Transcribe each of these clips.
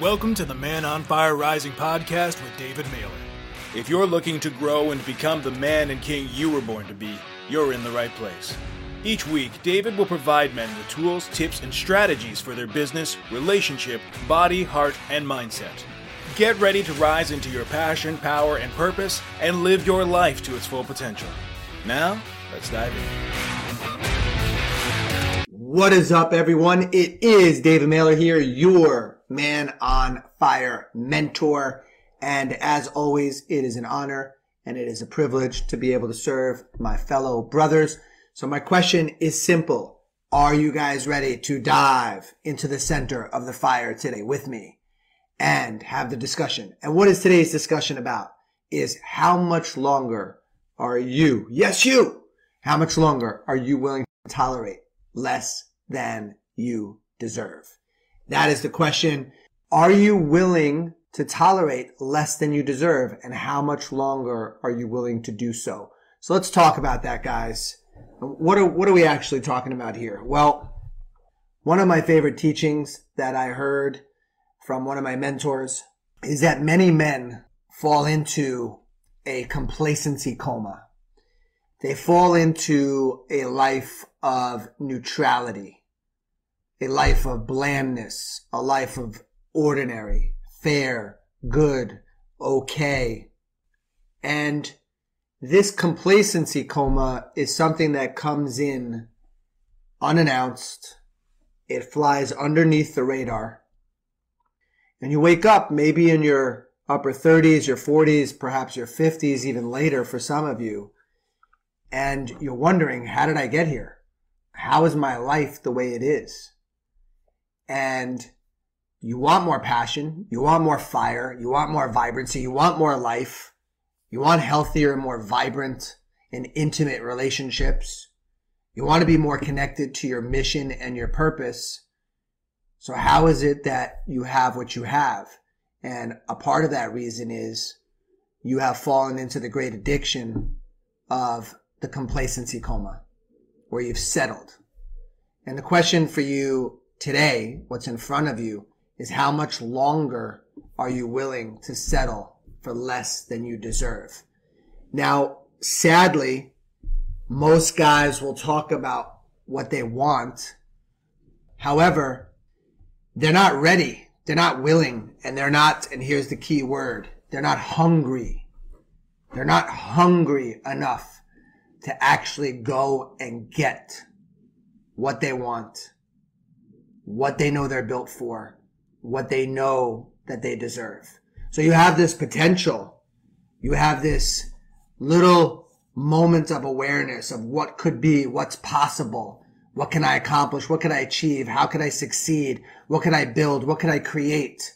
Welcome to the Man on Fire Rising podcast with David Mehler. If you're looking to grow and become the man and king you were born to be, you're in the right place. Each week, David will provide men with tools, tips, and strategies for their business, relationship, body, heart, and mindset. Get ready to rise into your passion, power, and purpose and live your life to its full potential. Now, let's dive in. What is up, everyone? It is David Mehler here, your man on fire mentor. And as always, it is an honor and it is a privilege to be able to serve my fellow brothers. So my question is simple. Are you guys ready to dive into the center of the fire today with me and have the discussion? And what is today's discussion about is how much longer are you, yes, you, how much longer are you willing to tolerate less than you deserve? That is the question. Are you willing to tolerate less than you deserve? And how much longer are you willing to do so? So let's talk about that, guys. What are, what are we actually talking about here? Well, one of my favorite teachings that I heard from one of my mentors is that many men fall into a complacency coma. They fall into a life of neutrality a life of blandness, a life of ordinary, fair, good, okay. And this complacency coma is something that comes in unannounced. It flies underneath the radar. And you wake up maybe in your upper 30s, your 40s, perhaps your 50s, even later for some of you. And you're wondering, how did I get here? How is my life the way it is? And you want more passion, you want more fire, you want more vibrancy, you want more life, you want healthier and more vibrant and intimate relationships. You want to be more connected to your mission and your purpose. So how is it that you have what you have? And a part of that reason is you have fallen into the great addiction of the complacency coma where you've settled. And the question for you today, what's in front of you is how much longer are you willing to settle for less than you deserve? Now, sadly, most guys will talk about what they want. However, they're not ready. They're not willing and they're not, and here's the key word, they're not hungry. They're not hungry enough to actually go and get what they want what they know they're built for, what they know that they deserve. So you have this potential. You have this little moment of awareness of what could be, what's possible. What can I accomplish? What can I achieve? How can I succeed? What can I build? What can I create?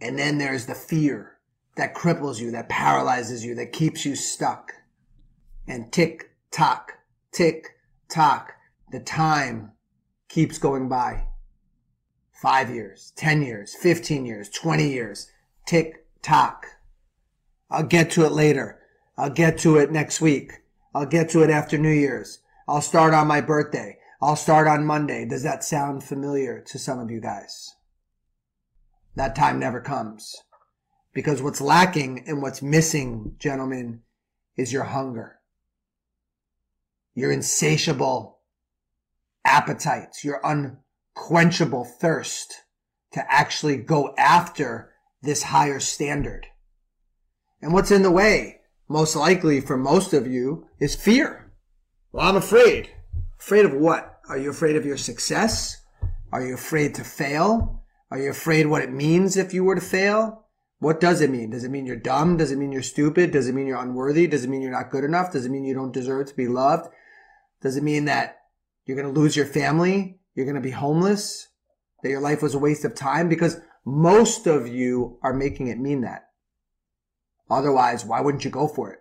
And then there's the fear that cripples you, that paralyzes you, that keeps you stuck. And tick tock, tick tock, the time keeps going by. Five years, 10 years, 15 years, 20 years. Tick tock. I'll get to it later. I'll get to it next week. I'll get to it after New Year's. I'll start on my birthday. I'll start on Monday. Does that sound familiar to some of you guys? That time never comes. Because what's lacking and what's missing, gentlemen, is your hunger. Your insatiable appetites, your unquenchable thirst to actually go after this higher standard. And what's in the way, most likely for most of you, is fear. Well, I'm afraid. Afraid of what? Are you afraid of your success? Are you afraid to fail? Are you afraid what it means if you were to fail? What does it mean? Does it mean you're dumb? Does it mean you're stupid? Does it mean you're unworthy? Does it mean you're not good enough? Does it mean you don't deserve to be loved? Does it mean that you're going to lose your family. You're going to be homeless. That your life was a waste of time because most of you are making it mean that. Otherwise, why wouldn't you go for it?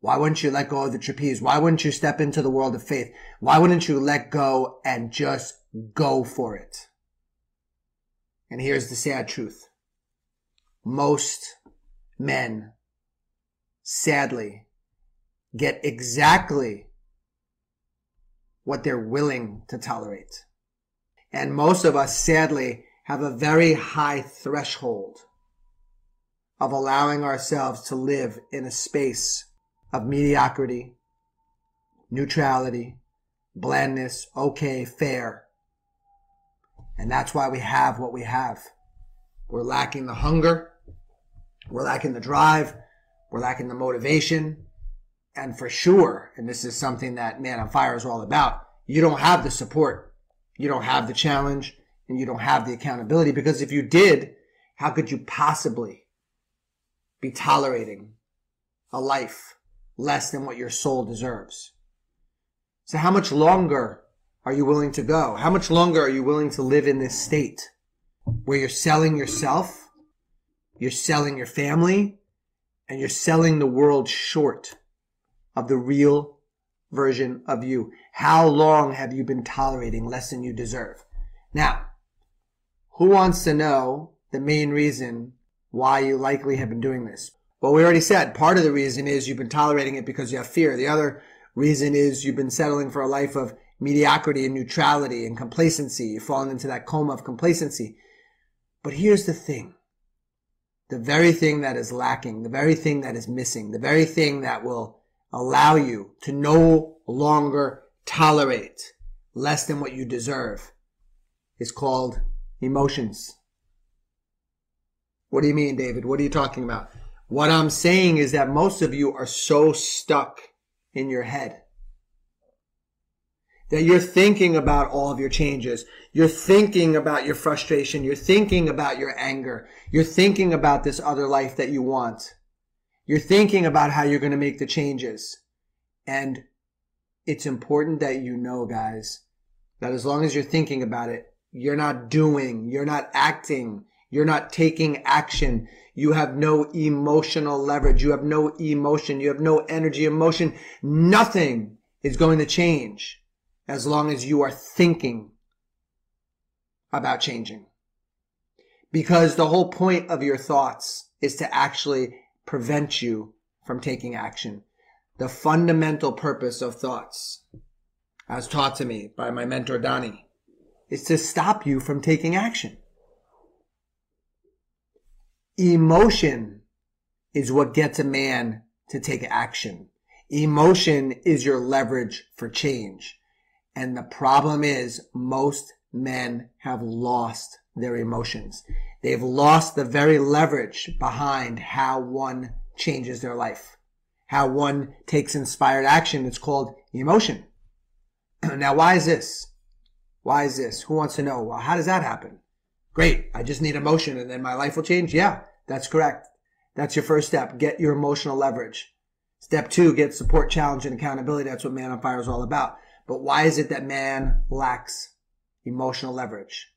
Why wouldn't you let go of the trapeze? Why wouldn't you step into the world of faith? Why wouldn't you let go and just go for it? And here's the sad truth. Most men, sadly, get exactly what they're willing to tolerate. And most of us sadly have a very high threshold of allowing ourselves to live in a space of mediocrity, neutrality, blandness, okay, fair. And that's why we have what we have. We're lacking the hunger. We're lacking the drive. We're lacking the motivation. And for sure, and this is something that Man on Fire is all about, you don't have the support. You don't have the challenge and you don't have the accountability because if you did, how could you possibly be tolerating a life less than what your soul deserves? So how much longer are you willing to go? How much longer are you willing to live in this state where you're selling yourself, you're selling your family, and you're selling the world short of the real version of you? How long have you been tolerating less than you deserve? Now, who wants to know the main reason why you likely have been doing this? Well, we already said part of the reason is you've been tolerating it because you have fear. The other reason is you've been settling for a life of mediocrity and neutrality and complacency. You've fallen into that coma of complacency. But here's the thing. The very thing that is lacking, the very thing that is missing, the very thing that will allow you to no longer tolerate less than what you deserve is called emotions. What do you mean, David? What are you talking about? What I'm saying is that most of you are so stuck in your head that you're thinking about all of your changes. You're thinking about your frustration. You're thinking about your anger. You're thinking about this other life that you want. You're thinking about how you're going to make the changes. And it's important that you know, guys, that as long as you're thinking about it, you're not doing, you're not acting, you're not taking action. You have no emotional leverage. You have no emotion. You have no energy, emotion. Nothing is going to change as long as you are thinking about changing. Because the whole point of your thoughts is to actually prevent you from taking action. The fundamental purpose of thoughts, as taught to me by my mentor Donnie, is to stop you from taking action. Emotion is what gets a man to take action. Emotion is your leverage for change. And the problem is most men have lost their emotions. They've lost the very leverage behind how one changes their life, how one takes inspired action. It's called emotion. now, why is this? Why is this? Who wants to know? Well, how does that happen? Great. I just need emotion and then my life will change. Yeah, that's correct. That's your first step. Get your emotional leverage. Step two, get support, challenge, and accountability. That's what Man on Fire is all about. But why is it that man lacks emotional leverage?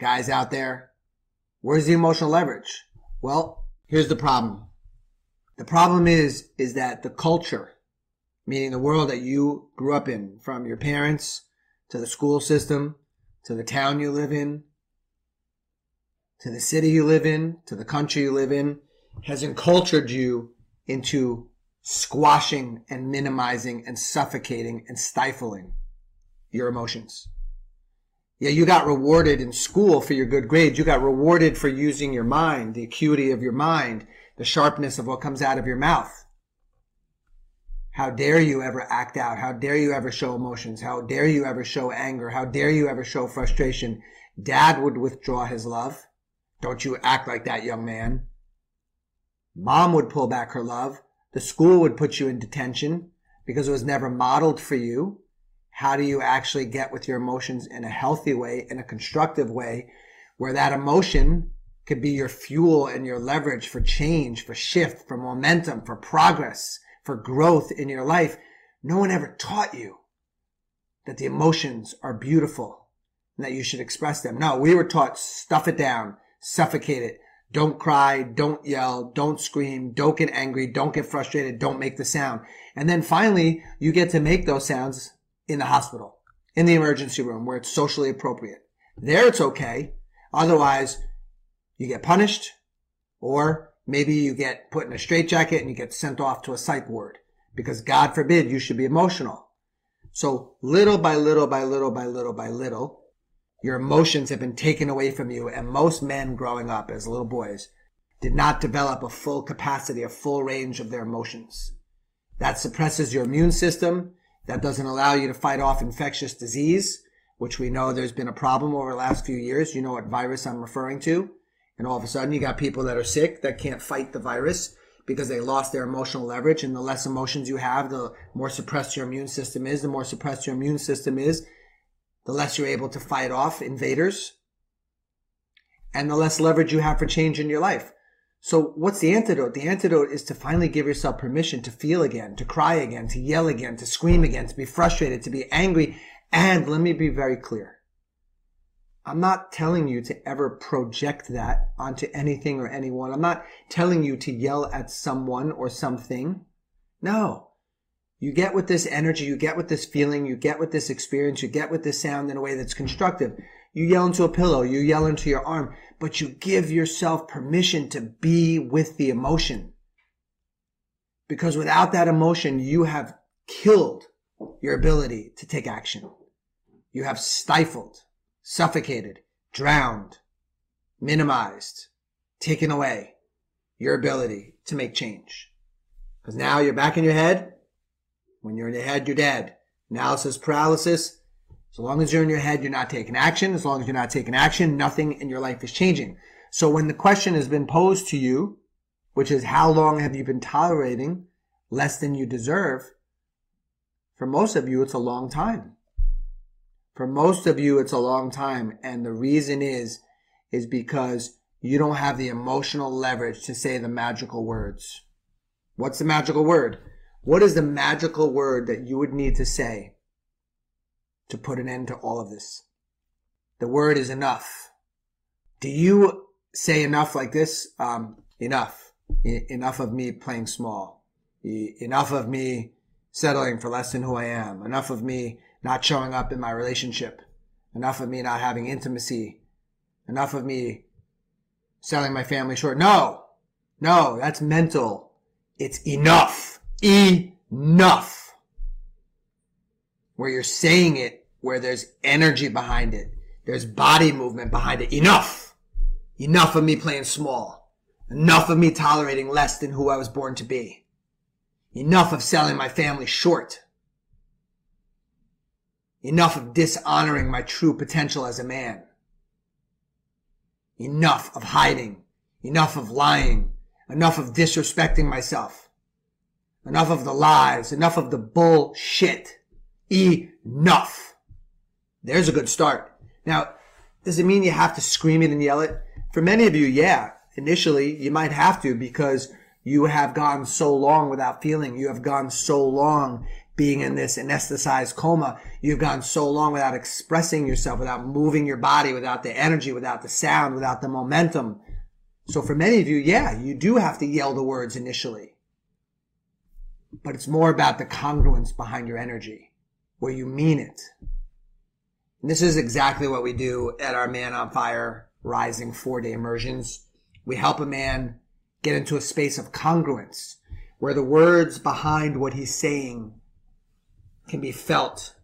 Guys out there, where's the emotional leverage? Well, here's the problem. The problem is, is that the culture, meaning the world that you grew up in, from your parents to the school system, to the town you live in, to the city you live in, to the country you live in, has encultured you into squashing and minimizing and suffocating and stifling your emotions. Yeah, you got rewarded in school for your good grades. You got rewarded for using your mind, the acuity of your mind, the sharpness of what comes out of your mouth. How dare you ever act out? How dare you ever show emotions? How dare you ever show anger? How dare you ever show frustration? Dad would withdraw his love. Don't you act like that, young man. Mom would pull back her love. The school would put you in detention because it was never modeled for you. How do you actually get with your emotions in a healthy way, in a constructive way, where that emotion could be your fuel and your leverage for change, for shift, for momentum, for progress, for growth in your life? No one ever taught you that the emotions are beautiful and that you should express them. No, we were taught stuff it down, suffocate it, don't cry, don't yell, don't scream, don't get angry, don't get frustrated, don't make the sound. And then finally, you get to make those sounds in the hospital, in the emergency room where it's socially appropriate. There it's okay. Otherwise, you get punished or maybe you get put in a straitjacket and you get sent off to a psych ward because God forbid you should be emotional. So little by little by little by little by little, Your emotions have been taken away from you. And most men growing up as little boys did not develop a full capacity, a full range of their emotions. That suppresses your immune system. That doesn't allow you to fight off infectious disease, which we know there's been a problem over the last few years. You know what virus I'm referring to. And all of a sudden you got people that are sick that can't fight the virus because they lost their emotional leverage. And the less emotions you have, the more suppressed your immune system is. The more suppressed your immune system is, the less you're able to fight off invaders and the less leverage you have for change in your life. So what's the antidote? The antidote is to finally give yourself permission to feel again, to cry again, to yell again, to scream again, to be frustrated, to be angry. And let me be very clear. I'm not telling you to ever project that onto anything or anyone. I'm not telling you to yell at someone or something. No. You get with this energy, you get with this feeling, you get with this experience, you get with this sound in a way that's constructive. You yell into a pillow, you yell into your arm, but you give yourself permission to be with the emotion. Because without that emotion, you have killed your ability to take action. You have stifled suffocated, drowned, minimized, taken away your ability to make change. Because now you're back in your head. When you're in your head, you're dead. Analysis paralysis. As long as you're in your head, you're not taking action. As long as you're not taking action, nothing in your life is changing. So when the question has been posed to you, which is how long have you been tolerating less than you deserve? For most of you, it's a long time. For most of you, it's a long time. And the reason is, is because you don't have the emotional leverage to say the magical words. What's the magical word? What is the magical word that you would need to say to put an end to all of this? The word is enough. Do you say enough like this? Um, enough. E- enough of me playing small. E- enough of me settling for less than who I am. Enough of me not showing up in my relationship, enough of me not having intimacy, enough of me selling my family short. No, no, that's mental. It's enough. Enough. Where you're saying it, where there's energy behind it, there's body movement behind it. Enough. Enough of me playing small. Enough of me tolerating less than who I was born to be. Enough of selling my family short. Enough of dishonoring my true potential as a man. Enough of hiding. Enough of lying. Enough of disrespecting myself. Enough of the lies. Enough of the bullshit. Enough. There's a good start. Now, does it mean you have to scream it and yell it? For many of you, yeah. Initially, you might have to because you have gone so long without feeling. You have gone so long being in this anesthetized coma, you've gone so long without expressing yourself, without moving your body, without the energy, without the sound, without the momentum. So for many of you, yeah, you do have to yell the words initially. But it's more about the congruence behind your energy, where you mean it. And this is exactly what we do at our Man on Fire Rising four day immersions. We help a man get into a space of congruence, where the words behind what he's saying can be felt,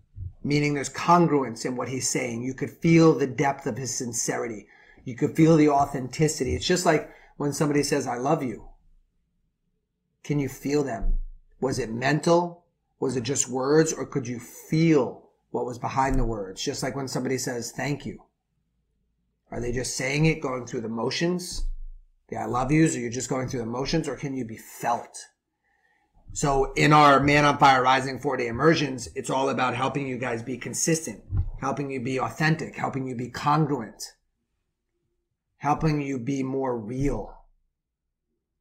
meaning there's congruence in what he's saying. You could feel the depth of his sincerity. You could feel the authenticity. It's just like when somebody says, I love you. Can you feel them? Was it mental? Was it just words? Or could you feel what was behind the words? Just like when somebody says, thank you. Are they just saying it, going through the motions? The I love yous? Are you're just going through the motions? Or can you be felt? So in our Man on Fire Rising four day immersions, it's all about helping you guys be consistent, helping you be authentic, helping you be congruent, helping you be more real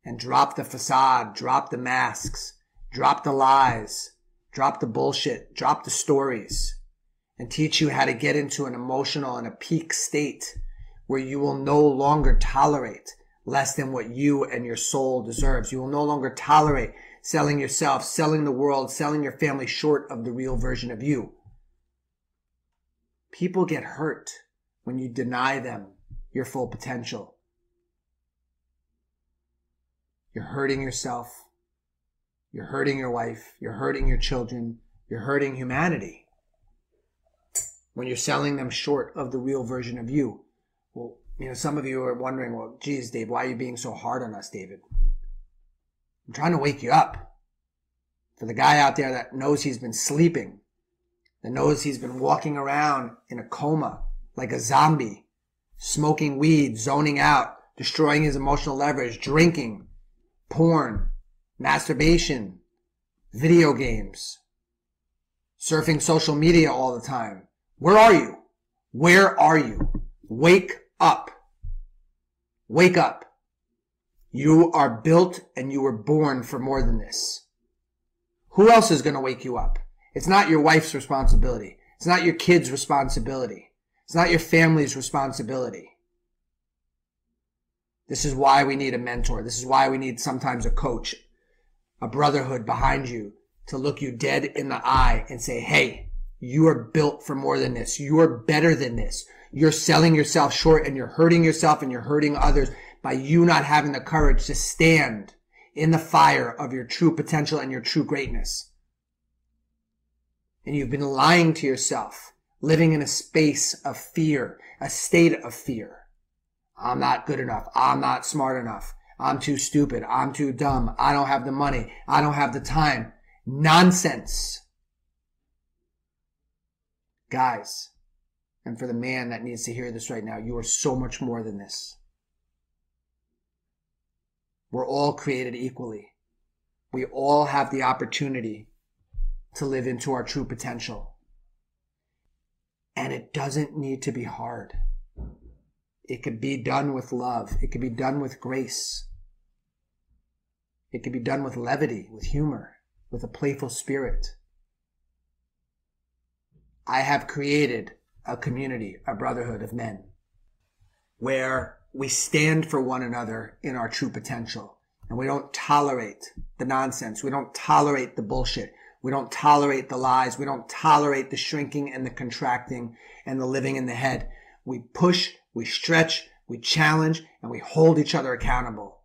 and drop the facade, drop the masks, drop the lies, drop the bullshit, drop the stories and teach you how to get into an emotional and a peak state where you will no longer tolerate less than what you and your soul deserves. You will no longer tolerate selling yourself, selling the world, selling your family short of the real version of you. People get hurt when you deny them your full potential. You're hurting yourself. You're hurting your wife. You're hurting your children. You're hurting humanity. when you're selling them short of the real version of you. Well, you know, some of you are wondering, well, geez, Dave, why are you being so hard on us, David? I'm trying to wake you up. For the guy out there that knows he's been sleeping, that knows he's been walking around in a coma like a zombie, smoking weed, zoning out, destroying his emotional leverage, drinking, porn, masturbation, video games, surfing social media all the time. Where are you? Where are you? Wake up. Wake up. You are built and you were born for more than this. Who else is going to wake you up? It's not your wife's responsibility. It's not your kid's responsibility. It's not your family's responsibility. This is why we need a mentor. This is why we need sometimes a coach, a brotherhood behind you to look you dead in the eye and say, Hey, you are built for more than this. You are better than this. You're selling yourself short and you're hurting yourself and you're hurting others by you not having the courage to stand in the fire of your true potential and your true greatness. And you've been lying to yourself, living in a space of fear, a state of fear. I'm not good enough. I'm not smart enough. I'm too stupid. I'm too dumb. I don't have the money. I don't have the time. Nonsense. Guys, and for the man that needs to hear this right now, you are so much more than this. We're all created equally. We all have the opportunity to live into our true potential. And it doesn't need to be hard. It could be done with love. It could be done with grace. It could be done with levity, with humor, with a playful spirit. I have created a community, a brotherhood of men where we stand for one another in our true potential and we don't tolerate the nonsense. We don't tolerate the bullshit. We don't tolerate the lies. We don't tolerate the shrinking and the contracting and the living in the head. We push we stretch, we challenge, and we hold each other accountable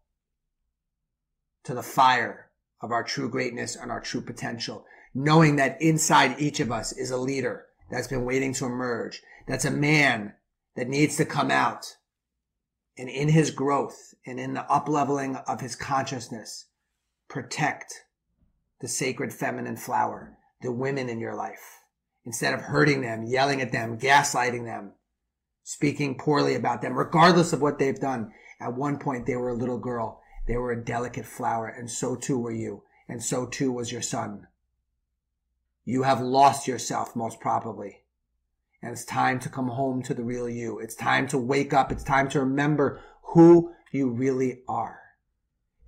to the fire of our true greatness and our true potential, knowing that inside each of us is a leader that's been waiting to emerge. That's a man that needs to come out and in his growth and in the upleveling of his consciousness, protect the sacred feminine flower, the women in your life. Instead of hurting them, yelling at them, gaslighting them, speaking poorly about them, regardless of what they've done. At one point, they were a little girl. They were a delicate flower, and so too were you, and so too was your son. You have lost yourself, most probably. And it's time to come home to the real you. It's time to wake up. It's time to remember who you really are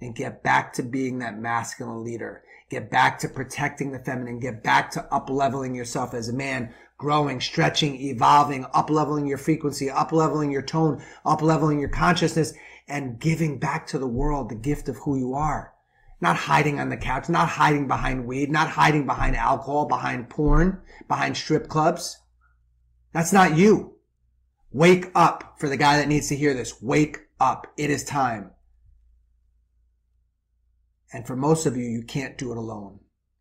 and get back to being that masculine leader. Get back to protecting the feminine. Get back to up leveling yourself as a man growing, stretching, evolving, up leveling your frequency, up leveling your tone, up leveling your consciousness, and giving back to the world the gift of who you are. Not hiding on the couch, not hiding behind weed, not hiding behind alcohol, behind porn, behind strip clubs. That's not you. Wake up for the guy that needs to hear this. Wake up. It is time. And for most of you, you can't do it alone.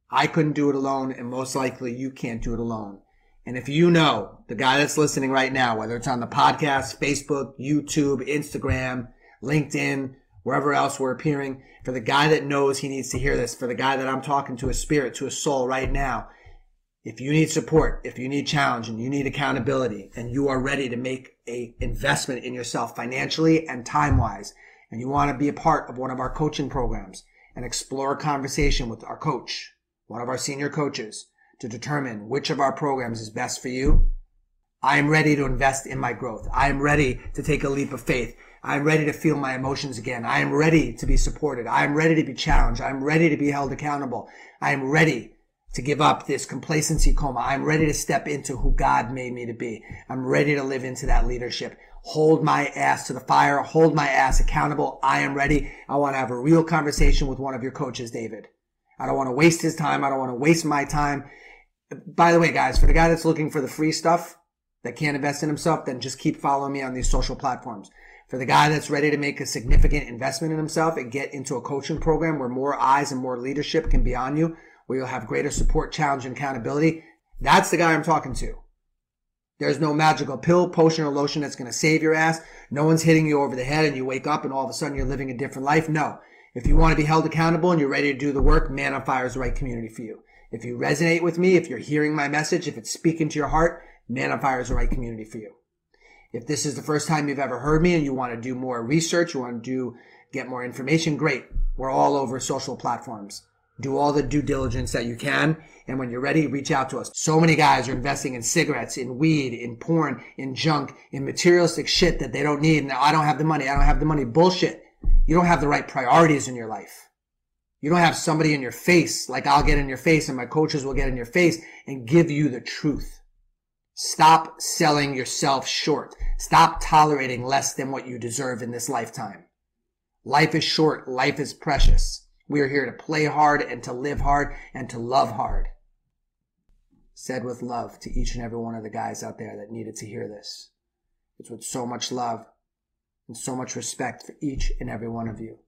I couldn't do it alone, and most likely you can't do it alone. And if you know the guy that's listening right now, whether it's on the podcast, Facebook, YouTube, Instagram, LinkedIn, wherever else we're appearing, for the guy that knows he needs to hear this, for the guy that I'm talking to a spirit, to a soul right now, if you need support, if you need challenge and you need accountability and you are ready to make a investment in yourself financially and time wise, and you want to be a part of one of our coaching programs and explore a conversation with our coach, one of our senior coaches, to determine which of our programs is best for you, I am ready to invest in my growth. I am ready to take a leap of faith. I am ready to feel my emotions again. I am ready to be supported. I am ready to be challenged. I am ready to be held accountable. I am ready to give up this complacency coma. I'm ready to step into who God made me to be. I'm ready to live into that leadership. Hold my ass to the fire. Hold my ass accountable. I am ready. I want to have a real conversation with one of your coaches, David. I don't want to waste his time. I don't want to waste my time by the way, guys, for the guy that's looking for the free stuff that can't invest in himself, then just keep following me on these social platforms. For the guy that's ready to make a significant investment in himself and get into a coaching program where more eyes and more leadership can be on you, where you'll have greater support, challenge, and accountability, that's the guy I'm talking to. There's no magical pill, potion, or lotion that's going to save your ass. No one's hitting you over the head and you wake up and all of a sudden you're living a different life. No. If you want to be held accountable and you're ready to do the work, Man on Fire is the right community for you. If you resonate with me, if you're hearing my message, if it's speaking to your heart, Man Fire is the right community for you. If this is the first time you've ever heard me and you want to do more research, you want to do, get more information, great. We're all over social platforms. Do all the due diligence that you can. And when you're ready, reach out to us. So many guys are investing in cigarettes, in weed, in porn, in junk, in materialistic shit that they don't need. Now, I don't have the money. I don't have the money. Bullshit. You don't have the right priorities in your life. You don't have somebody in your face like I'll get in your face and my coaches will get in your face and give you the truth. Stop selling yourself short. Stop tolerating less than what you deserve in this lifetime. Life is short. Life is precious. We are here to play hard and to live hard and to love hard. Said with love to each and every one of the guys out there that needed to hear this. It's with so much love and so much respect for each and every one of you.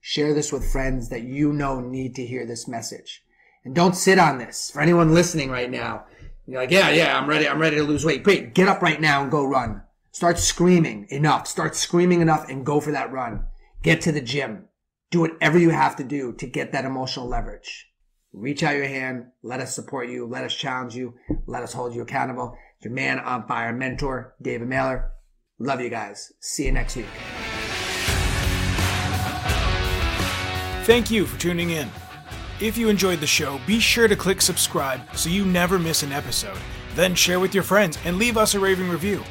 Share this with friends that you know need to hear this message. And don't sit on this. For anyone listening right now, you're like, yeah, yeah, I'm ready. I'm ready to lose weight. Great. Get up right now and go run. Start screaming enough. Start screaming enough and go for that run. Get to the gym. Do whatever you have to do to get that emotional leverage. Reach out your hand. Let us support you. Let us challenge you. Let us hold you accountable. Your man on fire mentor, David Mehler. Love you guys. See you next week. Thank you for tuning in. If you enjoyed the show, be sure to click subscribe so you never miss an episode. Then share with your friends and leave us a raving review.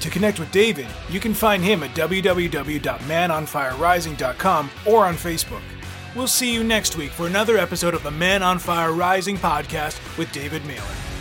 To connect with David, you can find him at www.manonfirerising.com or on Facebook. We'll see you next week for another episode of the Man on Fire Rising podcast with David Mehler.